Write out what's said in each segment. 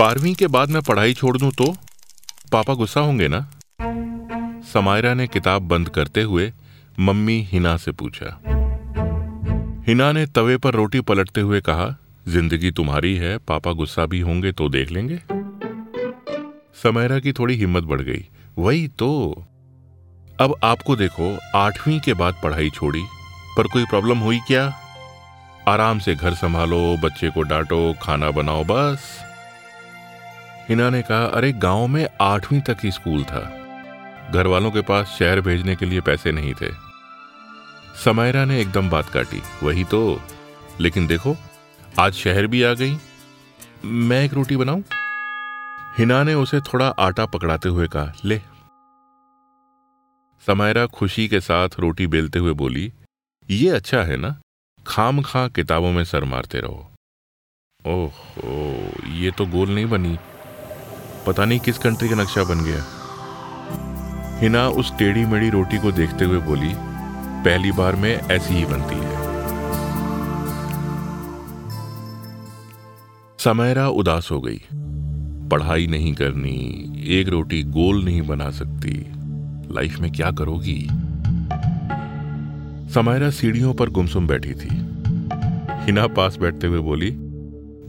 बारहवीं के बाद मैं पढ़ाई छोड़ दूँ तो? पापा गुस्सा होंगे ना? समायरा ने किताब बंद करते हुए मम्मी हिना से पूछा। हिना ने तवे पर रोटी पलटते हुए कहा, ज़िंदगी तुम्हारी है, पापा गुस्सा भी होंगे तो देख लेंगे। समायरा की थोड़ी हिम्मत बढ़ गई। वही तो। अब आपको देखो, आठवीं के बाद पढ़ाई छोड़ी, पर कोई प्रॉब्लम हुई क्या? आराम से घर संभालो, बच्चे को डांटो, खाना बनाओ, बस। हिना ने कहा, अरे, गाँव में आठवीं तक ही स्कूल था। घर वालों के पास शहर भेजने के लिए पैसे नहीं थे। समायरा ने एकदम बात काटी, वही तो लेकिन देखो, आज शहर भी आ गई। मैं एक रोटी बनाऊँ? हिना ने उसे थोड़ा आटा पकड़ाते हुए कहा, ले। समायरा खुशी के साथ रोटी बेलते हुए बोली, ये अच्छा है ना, खाम खा किताबों में सर मारते रहो। ओह, ये तो गोल नहीं बनी। पता नहीं किस कंट्री का नक्शा बन गया। हिना उस टेढ़ी मेढ़ी रोटी को देखते हुए बोली, पहली बार में ऐसी ही बनती है। समयरा उदास हो गई। पढ़ाई नहीं करनी, एक रोटी गोल नहीं बना सकती। लाइफ में क्या करोगी? समयरा सीढ़ियों पर गुमसुम बैठी थी। हिना पास बैठते हुए बोली,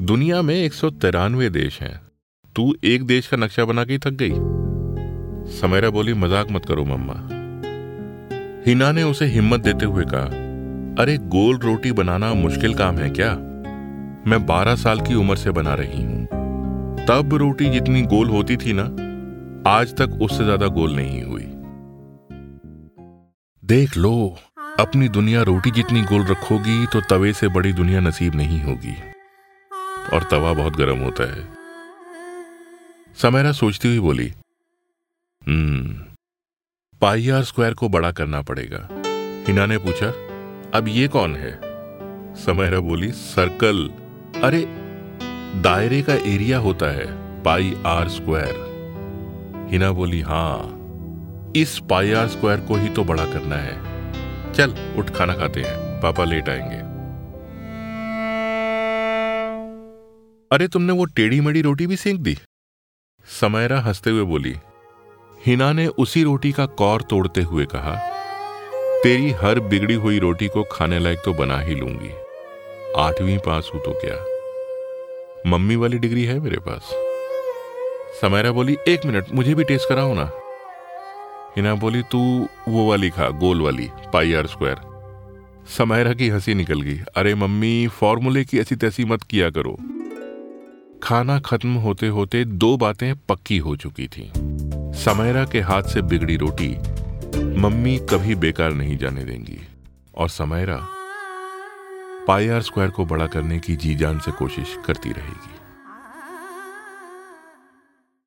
दुनिया में एक सौ तिरानवे देश हैं। तू एक देश का नक्शा बना के थक गई। समयरा बोली, मज़ाक मत करो मम्मा। हिना ने उसे हिम्मत देते हुए कहा, अरे, गोल रोटी बनाना मुश्किल काम है क्या? मैं बारह साल की उम्र से बना रही हूँ। तब रोटी जितनी गोल होती थी ना, आज तक उससे ज़्यादा गोल नहीं हुई। देख लो, अपनी दुनिया रोटी जितनी गोल रखोगी तो तवे से बड़ी दुनिया नसीब नहीं होगी। और तवा बहुत गर्म होता है। समयरा सोचती हुई बोली हम्म पाई आर स्क्वायर को बड़ा करना पड़ेगा। हिना ने पूछा, अब ये कौन है? समयरा बोली, सर्कल। अरे, दायरे का एरिया होता है पाई आर स्क्वायर। हिना बोली, हाँ, इस पाई आर स्क्वायर को ही तो बड़ा करना है। चल, उठ, खाना खाते हैं। पापा लेट आएँगे। अरे, तुमने वो टेढ़ी मेढ़ी रोटी भी सेंक दी? समयरा हँसते हुए बोली, हिना ने उसी रोटी का कौर तोड़ते हुए कहा, तेरी हर बिगड़ी हुई रोटी को खाने लायक तो बना ही लूँगी। आठवीं पास हूँ तो क्या? मम्मी वाली डिग्री है मेरे पास। समयरा बोली, एक मिनट, मुझे भी टेस्ट कराओ ना। हिना बोली, तू वो वाली खा, गोल वाली पाई आर स्क्वायर। समयरा की हँसी निकल गई, अरे मम्मी, फॉर्मूले की ऐसी तैसी मत किया करो। खाना खत्म होते होते दो बातें पक्की हो चुकी थी। समयरा के हाथ से बिगड़ी रोटी मम्मी कभी बेकार नहीं जाने देंगी। और समयरा पाईआर स्क्वायर को बड़ा करने की जी जान से कोशिश करती रहेगी।